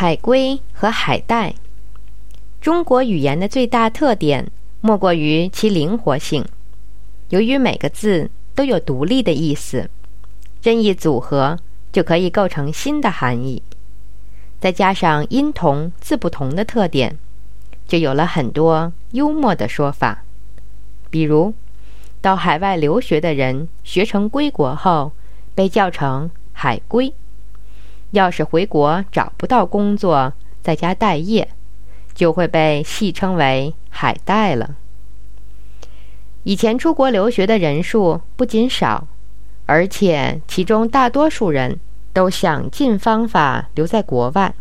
海龟和海带。中国语言的最大特点莫过于其灵活性。由于每个字都有独立的意思，任意组合就可以构成新的含义。再加上音同字不同的特点，就有了很多幽默的说法。比如，到海外留学的人学成归国后，被叫成“海归”。要是回国找不到工作，在家待业，就会被戏称为“海带”了。以前出国留学的人数不仅少，而且其中大多数人都想尽方法留在国外，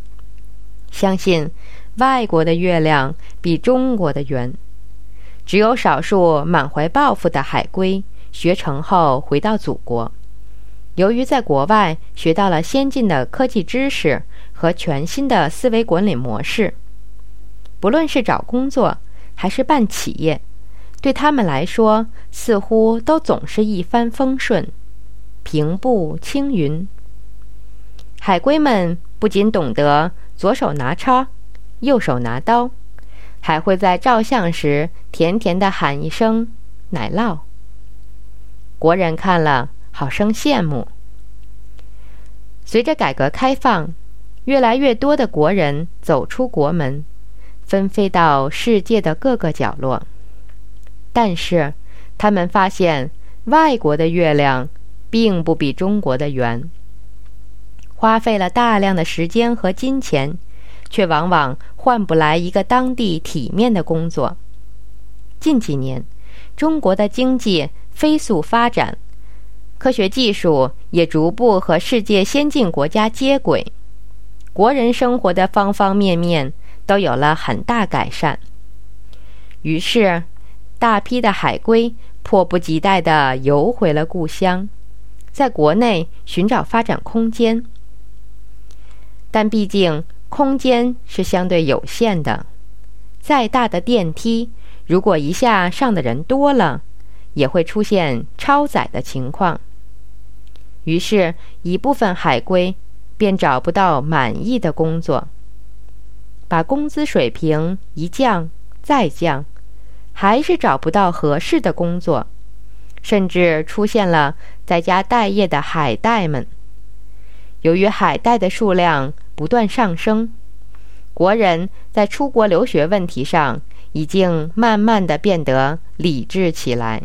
相信外国的月亮比中国的圆。只有少数满怀抱负的海归学成后回到祖国。由于在国外学到了先进的科技知识和全新的思维管理模式，不论是找工作还是办企业，对他们来说似乎都总是一帆风顺、平步青云。海归们不仅懂得左手拿叉，右手拿刀，还会在照相时甜甜的喊一声“奶酪”。国人看了。好生羡慕。随着改革开放，越来越多的国人走出国门，纷飞到世界的各个角落。但是，他们发现外国的月亮并不比中国的圆。花费了大量的时间和金钱，却往往换不来一个当地体面的工作。近几年，中国的经济飞速发展。科学技术也逐步和世界先进国家接轨，国人生活的方方面面都有了很大改善。于是，大批的海归迫不及待地游回了故乡，在国内寻找发展空间。但毕竟空间是相对有限的，再大的电梯，如果一下上的人多了，也会出现超载的情况。于是，一部分海归便找不到满意的工作，把工资水平一降再降，还是找不到合适的工作，甚至出现了在家待业的海带们。由于海带的数量不断上升，国人在出国留学问题上已经慢慢的变得理智起来。